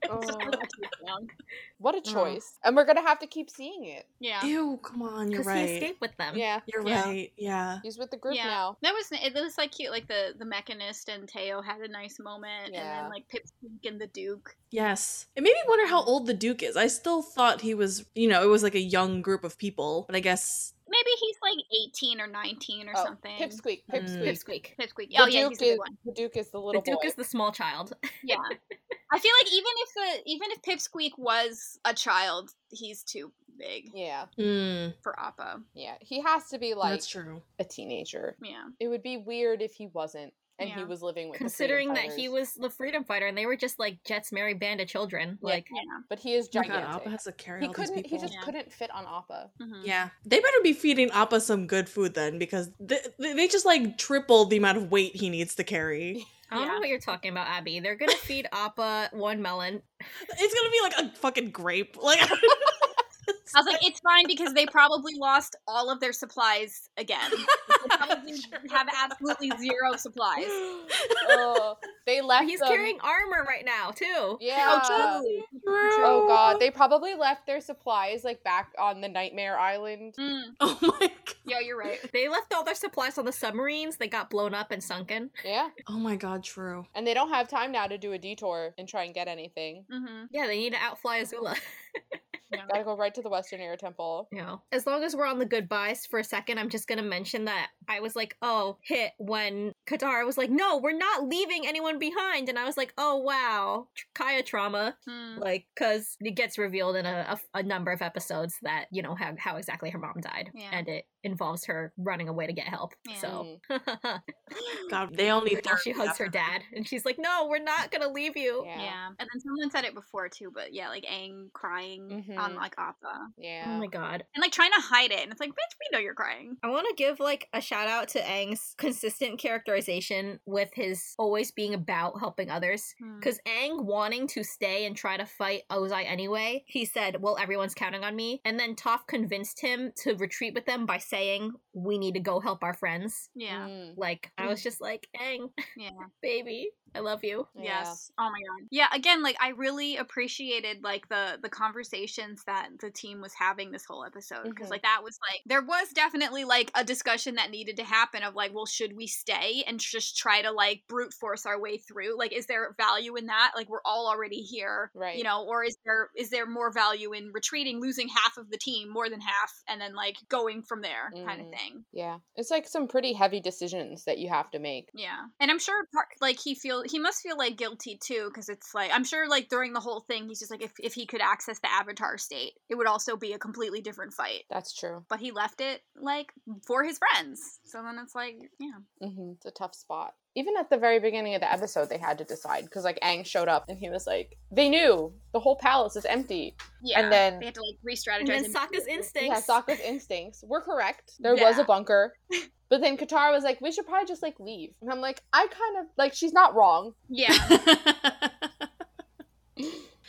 Oh, what a Oh. choice. And we're gonna have to keep seeing it. Yeah. Ew, come on, you're Because he right. escaped with them. Yeah. You're Yeah. right. Yeah. He's with the group yeah, now. that was it. Was like cute. Like the the mechanist and Teo had a nice moment, and then like Pipsqueak and the Duke. Yes. It made me wonder how mm. old the Duke is. I still thought he was, you know, it was like a young group of people, but I guess Maybe he's like eighteen or nineteen or Oh, something. Pipsqueak. Mm. Pipsqueak. Pipsqueak. Pipsqueak. The Oh yeah, Duke he's a is one. the Duke is the little. The Duke boy. is the small child. Yeah. I feel like even if the even if Pipsqueak was a child, he's too big yeah, mm, for Appa. yeah. He has to be like that's true. a teenager. Yeah. It would be weird if he wasn't, and he was living with. the Considering that he was the freedom fighter and they were just like Jet's merry band of children. Yeah. Like, Yeah. But he is Oh my God, gigantic. Appa has to carry he all couldn't. people. He just Yeah. couldn't fit on Appa. Mhm. Yeah, they better be feeding Appa some good food then, because they, they just like tripled the amount of weight he needs to carry. I don't Yeah. know what you're talking about, Abby. They're gonna feed Appa one melon. It's gonna be like a fucking grape. Like, I was like, it's fine because they probably lost all of their supplies again. They probably have absolutely zero supplies. oh, they left. He's them- carrying armor right now too. Yeah. Oh, true. Oh god, they probably left their supplies like back on the Nightmare Island. Mm, oh my god. yeah, you're right. They left all their supplies on the submarines. They got blown up and sunken. Yeah, Oh my god, true. and they don't have time now to do a detour and try and get anything. hmm Yeah, they need to outfly Azula. Gotta go right to the Western Air Temple. You know, as long as we're on the goodbyes for a second, I'm just gonna mention that I was like, oh, hit when Katara was like, no, we're not leaving anyone behind, and I was like, oh wow, Kya trauma, Mm. like because it gets revealed in a, a, a number of episodes that you know how how exactly her mom died, Yeah. and it involves her running away to get help. Yeah. So God, they only now she hugs her dad, and she's like, no, we're not gonna leave you. yeah. Yeah. and then someone said it before too, but yeah, like Aang crying Mhm. On like Appa Yeah. Oh Yeah. my god. and like trying to hide it, and it's like, bitch, we know you're crying. I want to give like a shout out to Aang's consistent characterization with his always being about helping others. Hmm. Because Aang wanting to stay and try to fight Ozai anyway, he said, Well, everyone's counting on me. And then Toph convinced him to retreat with them by saying, We need to go help our friends. Yeah, Mm, Like, I was just like, Aang, yeah. baby, I love you. yeah. Yes. Oh my god. Yeah, again, like I really appreciated like the the conversations that the team was having this whole episode because Mhm. like that was like there was definitely like a discussion that needed to happen of like, well, should we stay and just try to like brute force our way through? Like is there value in that? Like we're all already here. Right. You know, or is there is there more value in retreating, losing half of the team, more than half, and then like going from there kind of Mhm. thing. Yeah. It's like some pretty heavy decisions that you have to make. Yeah, and I'm sure like he feel he must feel like guilty too because it's like I'm sure like during the whole thing he's just like if if he could access the Avatar state, it would also be a completely different fight. That's true. But he left it like for his friends, so then it's like yeah, hmm It's a tough spot. Even at the very beginning of the episode, they had to decide because like Aang showed up and he was like, "They knew the whole palace is empty." yeah. And then they had to like re-strategize. And then and- Sokka's Yeah, instincts. Sokka's instincts were correct. There was a bunker. But then Katara was like, we should probably just like leave. And I'm like, I kind of like she's not wrong. yeah,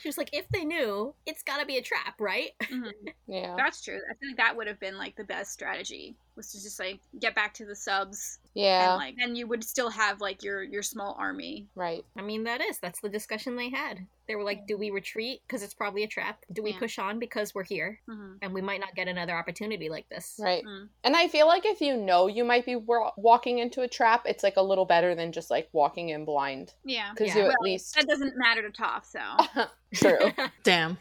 She was like, if they knew, it's gotta be a trap, right? mhm. Yeah. that's true. I think that would have been like the best strategy was to just like get back to the subs Yeah. and like then you would still have like your your small army. right. I mean, that is. That's the discussion they had. They were like, do we retreat because it's probably a trap? Do we Yeah. push on because we're here? hmm And we might not get another opportunity like this. Right. Mm. And I feel like if you know you might be wa- walking into a trap, it's like a little better than just like walking in blind. Yeah, Because Yeah. you at Well, least. that doesn't matter to Toph, so. true. Damn.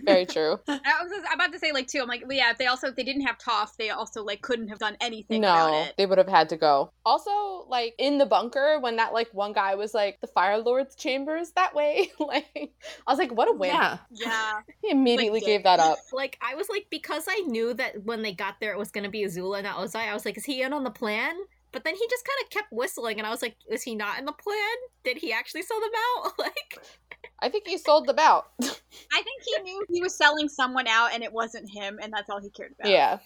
Very true. I was about to say like too. I'm like, well, yeah. If they also if they didn't have Toph, they also like couldn't have done anything about No, it. they would have had to go. Also, like in the bunker, when that like one guy was like, "The Fire Lord's chambers that way," like I was like, "What a win!" Yeah. Yeah, He immediately Like, gave that up. like, I was like, because I knew that when they got there it was going to be Azula, not Ozai, I was like, is he in on the plan? But then he just kind of kept whistling, and I was like, is he not in the plan? Did he actually sell them out? like, I think he sold them out. I think he knew he was selling someone out, and it wasn't him, and that's all he cared about. yeah,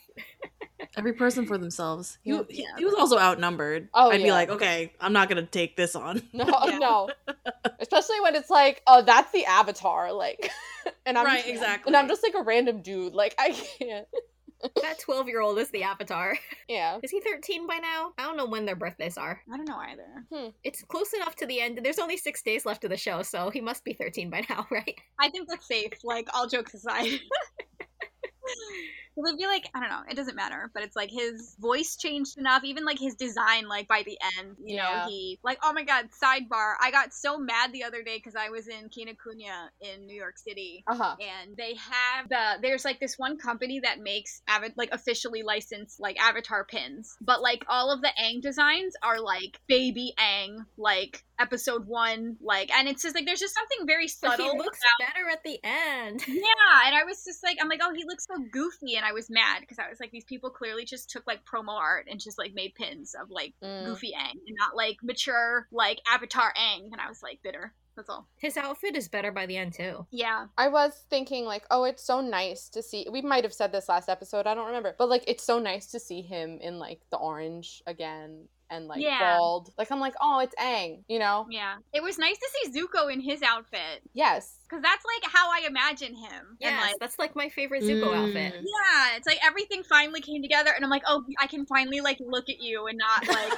Every person for themselves. He, Yeah. he, Yeah. he was also outnumbered. Oh, I'd be like, okay, I'm not gonna take this on. No, Yeah. no. Especially when it's like, oh, that's the avatar, like, and I'm Right, just- exactly. and I'm just like a random dude. Like, I can't. That 12 year old is the avatar. Yeah. Is he 13 by now? I don't know when their birthdays are. I don't know either. Hmm. It's close enough to the end. There's only six days left of the show, so he must be 13 by now, right? I think that's safe. Like all jokes aside. I feel like I don't know, it doesn't matter, but it's like his voice changed enough, even like his design, like by the end, you Yeah. know, he like oh my god, sidebar. I got so mad the other day because I was in Kinokuniya in New York City. Uh huh. And they have the there's like this one company that makes avid like officially licensed like avatar pins, but like all of the Aang designs are like baby Aang like episode one, like, and it's just like there's just something very But subtle. he looks about- better at the end. yeah, and I was just like, I'm like, oh, he looks so goofy, and I was mad because I was like, these people clearly just took like promo art and just like made pins of like Mm. goofy Aang and not like mature like Avatar Aang, and I was like bitter. That's all. His outfit is better by the end, too. Yeah, I was thinking like, oh, it's so nice to see. We might have said this last episode. I don't remember, but like, it's so nice to see him in like the orange again and like Yeah. bald. Like, I'm like, oh, it's Aang. You know? yeah. It was nice to see Zuko in his outfit Yes. Because that's like how I imagine him. Yes, and like. that's like my favorite Zuko Mm. outfit. Yeah, it's like everything finally came together, and I'm like, oh, I can finally like look at you and not like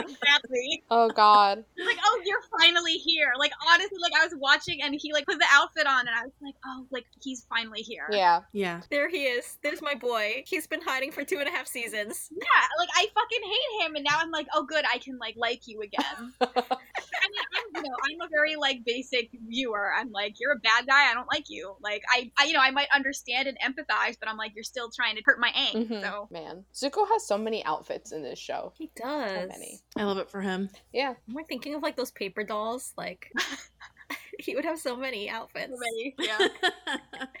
exactly. oh God. like, oh, you're finally here. Like, honestly, like I was watching and he like put the outfit on, and I was like, oh, like he's finally here. Yeah. yeah. There he is. There's my boy. He's been hiding for two and a half seasons. Yeah, like I fucking hate him, and now I'm like, oh, good, I can like like you again. I mean, I'm, you know, I'm a very like basic viewer. I'm like, you're a bad guy. I don't like you. Like, I, I, you know, I might understand and empathize, but I'm like, you're still trying to hurt my aim. Mhm. So Man, Zuko has so many outfits in this show. He does. So many. I love it for him. Yeah. Am I thinking of like those paper dolls? Like, he would have so many outfits. ready. Yeah,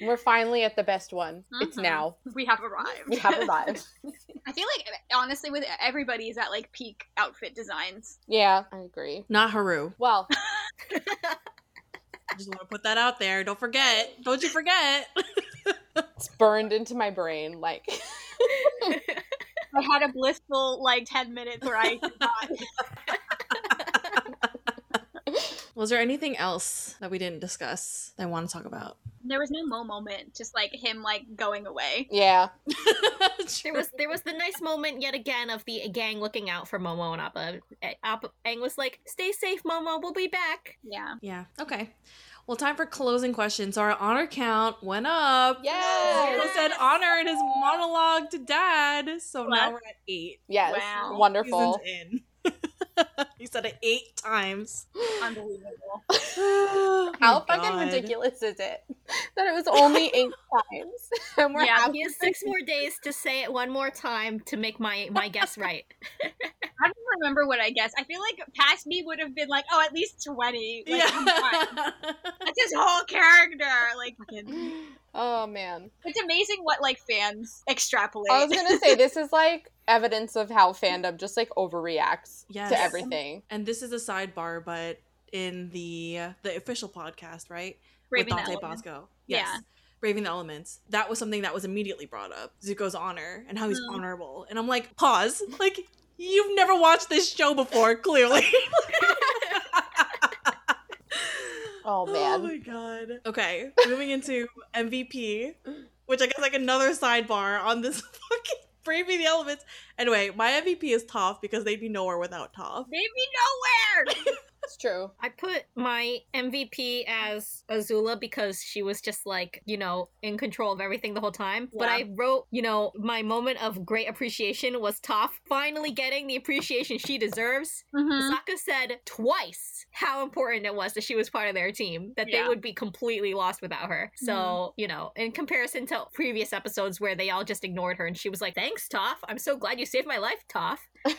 We're finally at the best one. It's Mhm. now. we have arrived. We have arrived. I feel like honestly, with everybody is at like peak outfit designs. yeah, I agree. Not Haru. Well, I just want to put that out there. Don't forget. Don't you forget. it's burned into my brain. Like, I had a blissful like ten minutes where I forgot. Was there anything else that we didn't discuss that I want to talk about? there was no Mo moment, just like him like going away. yeah. There was there was the nice moment yet again of the gang looking out for Momo and Appa. Appa Aang was like, "Stay safe, Momo. We'll be back." Yeah. Yeah. Okay. Well, time for closing questions. So our honor count went up. Yes. Zuko said honor in his monologue to dad. So now we're at eight. Yes. Wow. Wonderful. Seasons in. he said it eight times. Unbelievable. Oh How my fucking God. ridiculous is it that it was only eight times and we're Yeah. He has six more days to say it one more time to make my my guess right. I don't remember what I guessed. I feel like past me would have been like, oh, at least twenty. Like, come. Yeah. That's his whole character. Like, fucking- Oh man. it's amazing what like fans extrapolate. I was gonna say this is like evidence of how fandom just like overreacts Yes. to everything. and this is a sidebar, but in the the official podcast, right? Braving the With Dante Elements. Basco. Yes. Yeah. Braving the Elements. That was something that was immediately brought up. Zuko's honor and how he's Mm. honorable. And I'm like, pause. Like, you've never watched this show before, clearly. Oh man. Oh my god. Okay, moving into MVP, which I guess like another sidebar on this fucking Braving the Elements. Anyway, my MVP is Toph because they'd be nowhere without Toph. They'd be nowhere. It's true. I put my MVP as Azula because she was just like, you know, in control of everything the whole time. But I wrote, you know, my moment of great appreciation was Toph finally getting the appreciation she deserves. Mhm. Sokka said twice how important it was that she was part of their team, that Yeah. they would be completely lost without her. So, Mhm. you know, in comparison to previous episodes where they all just ignored her and she was like, Thanks, Toph. I'm so glad you saved my life, Toph.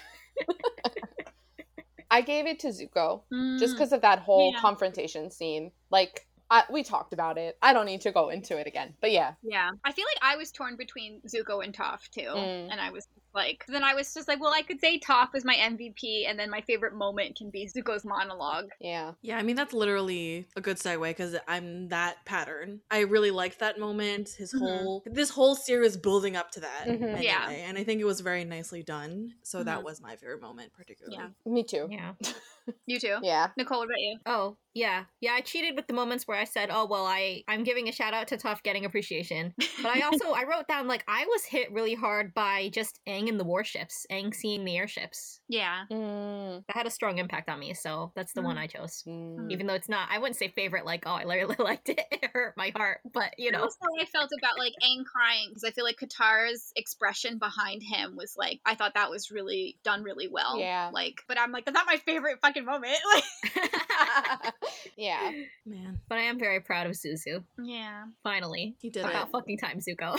I gave it to Zuko just Mm. because of that whole Yeah. confrontation scene. Like I, we talked about it. I don't need to go into it again. But yeah. Yeah, I feel like I was torn between Zuko and Toph too, Mm. and I was Like then I was just like, well, I could say Toph is my MVP, and then my favorite moment can be Zuko's monologue. Yeah. Yeah, I mean that's literally a good segue because I'm that pattern. I really liked that moment. His Mhm. whole this whole series building up to that. Mhm. Anyway, Yeah. and I think it was very nicely done. So that Mhm. was my favorite moment, particularly. Yeah. Me too. Yeah. You too, Yeah. Nicole. What about you? Oh, yeah. Yeah, I cheated with the moments where I said, "Oh, well, I I'm giving a shout out to Toph getting appreciation." But I also I wrote down like I was hit really hard by just Aang and the warships, Aang seeing the airships. Yeah. Mm, That had a strong impact on me, so that's the one Mm. I chose. mm. Even though it's not, I wouldn't say favorite. Like, oh, I really liked it. It hurt my heart, but you know, That's how I felt about like Aang crying because I feel like Katara's expression behind him was like I thought that was really done really well. Yeah. Like, but I'm like that's not my favorite fucking moment. Like, yeah. Man, but I am very proud of Zuzu. yeah. Finally, he did about it. fucking time, Zuko.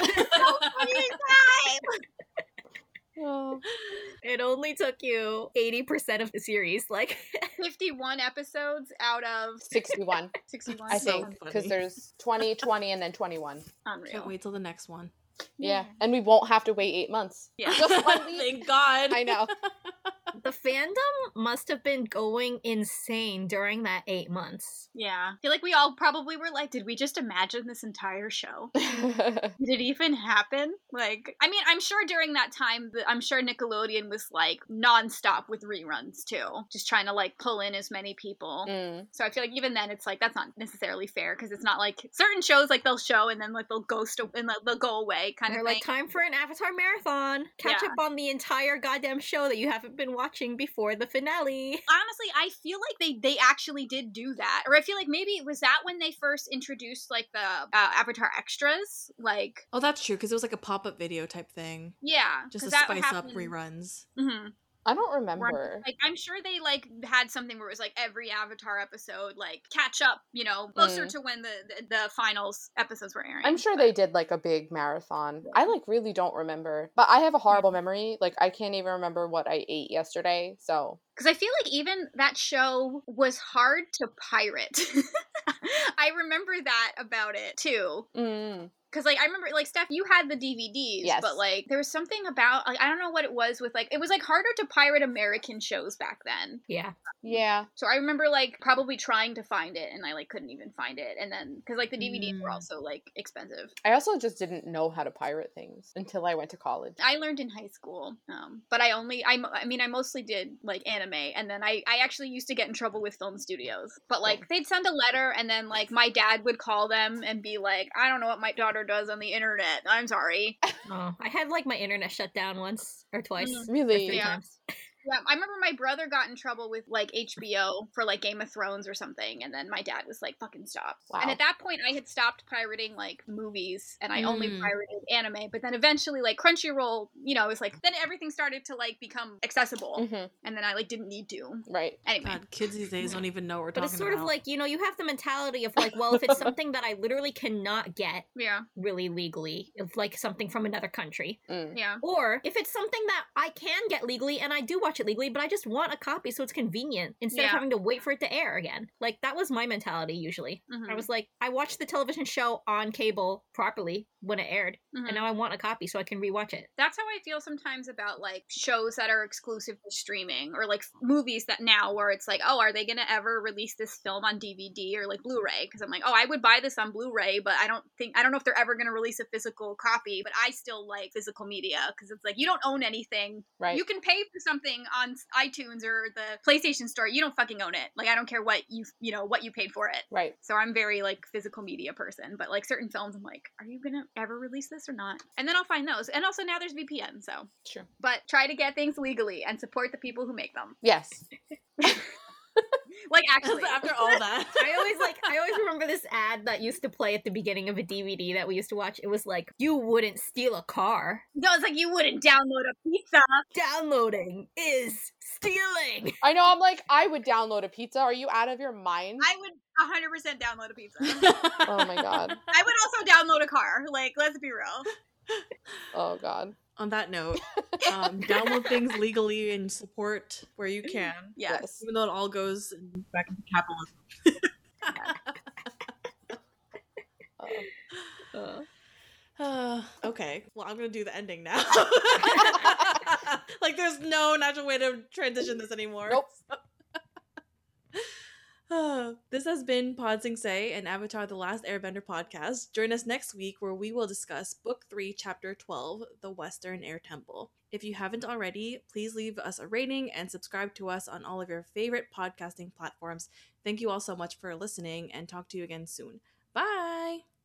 Oh. it only took you eighty percent of the series. Like, 51 episodes out of 61, 61. I So think. Because funny. there's 20, 20, and then 21. Unreal. Can't wait till the next one. Yeah. And we won't have to wait eight months. Yeah. Just one week. Thank God. I know. the fandom must have been going insane during that eight months. Yeah. I feel like we all probably were like, did we just imagine this entire show? Did it even happen? Like, I mean, I'm sure during that time, I'm sure Nickelodeon was like nonstop with reruns too, just trying to like pull in as many people. Mm. So I feel like even then, it's like that's not necessarily fair because it's not like certain shows like they'll show and then like they'll ghost and like, they'll go away kind They're of like, thing. time for an Avatar marathon. Catch Yeah. up on the entire goddamn show that you haven't been watching before the finale. Honestly, I feel like they they actually did do that, or I feel like maybe it was that when they first introduced like the uh, Avatar extras, like Oh, that's true because it was like a pop up video type thing, yeah, just to 'cause that spice up happened- reruns. Mhm. I don't remember. Like I'm sure they like had something where it was like every Avatar episode like catch up, you know, closer Mm. to when the, the the finals episodes were airing. I'm sure they did like a big marathon. I like really don't remember. But I have a horrible memory. Like I can't even remember what I ate yesterday. So because I feel like even that show was hard to pirate. I remember that about it too. mm, Cause like I remember like Steph, you had the DVDs, Yes. but like there was something about like I don't know what it was with like it was like harder to pirate American shows back then. Yeah. yeah. So I remember like probably trying to find it and I like couldn't even find it. And then because like the DVDs were Mm. also like expensive. I also just didn't know how to pirate things until I went to college. I learned in high school, um, but I only I, I mean I mostly did like anime, and then I I actually used to get in trouble with film studios. But like they'd send a letter, and then like my dad would call them and be like, I don't know what my daughter does on the internet. I'm sorry. Oh, I had like my internet shut down once or twice. Mm. Or Really? three Yeah. times. Yeah, I remember my brother got in trouble with like HBO for like Game of Thrones or something, and then my dad was like, "Fucking stop!" And at that point, I had stopped pirating like movies, and I only Mm. pirated anime. But then eventually, like Crunchyroll, you know, it was like then everything started to like become accessible, hmm and then I like didn't need to. Right. Anyway, God, kids these days don't even know what we're But talking about. But it's sort about. of like, you know, you have the mentality of like, well, if it's something that I literally cannot get yeah, really legally, if like something from another country, Mm. yeah, or if it's something that I can get legally and I do watch it legally, but I just want a copy so it's convenient instead of having to wait for it to air again. Like that was my mentality usually. Mhm. I was like, I watched the television show on cable properly when it aired, Mhm. and now I want a copy so I can rewatch it. That's how I feel sometimes about like shows that are exclusive to streaming or like movies that now where it's like, oh, are they going to ever release this film on DVD or like Blu-ray? Because I'm like, oh, I would buy this on Blu-ray, but I don't think I don't know if they're ever going to release a physical copy. But I still like physical media because it's like you don't own anything. Right. You can pay for something on iTunes or the PlayStation Store. You don't fucking own it. Like I don't care what you you know what you paid for it. right. So I'm very like physical media person, but like certain films, I'm like, are you gonna ever release this or not? And then I'll find those. And also now there's VPN, so True. but try to get things legally and support the people who make them. Yes. Like actually, after all that. I always like I always remember this ad that used to play at the beginning of a DVD that we used to watch. It was like, you wouldn't steal a car. no, it's like you wouldn't download a pizza. Downloading is stealing. I know. I'm like, I would download a pizza. Are you out of your mind? I would 100% download a pizza. oh my god. I would also download a car. Like, let's be real. Oh god. On that note, um, download things legally and support where you can, Yes. even though it all goes back into capitalism. Uh, Uh, okay, well, I'm gonna do the ending now. like there's no natural way to transition this anymore. Nope. this has been Pod Sing Se and Avatar The Last Airbender podcast. Join us next week where we will discuss Book 3, Chapter 12, The Western Air Temple. If you haven't already, please leave us a rating and subscribe to us on all of your favorite podcasting platforms. Thank you all so much for listening and talk to you again soon. Bye.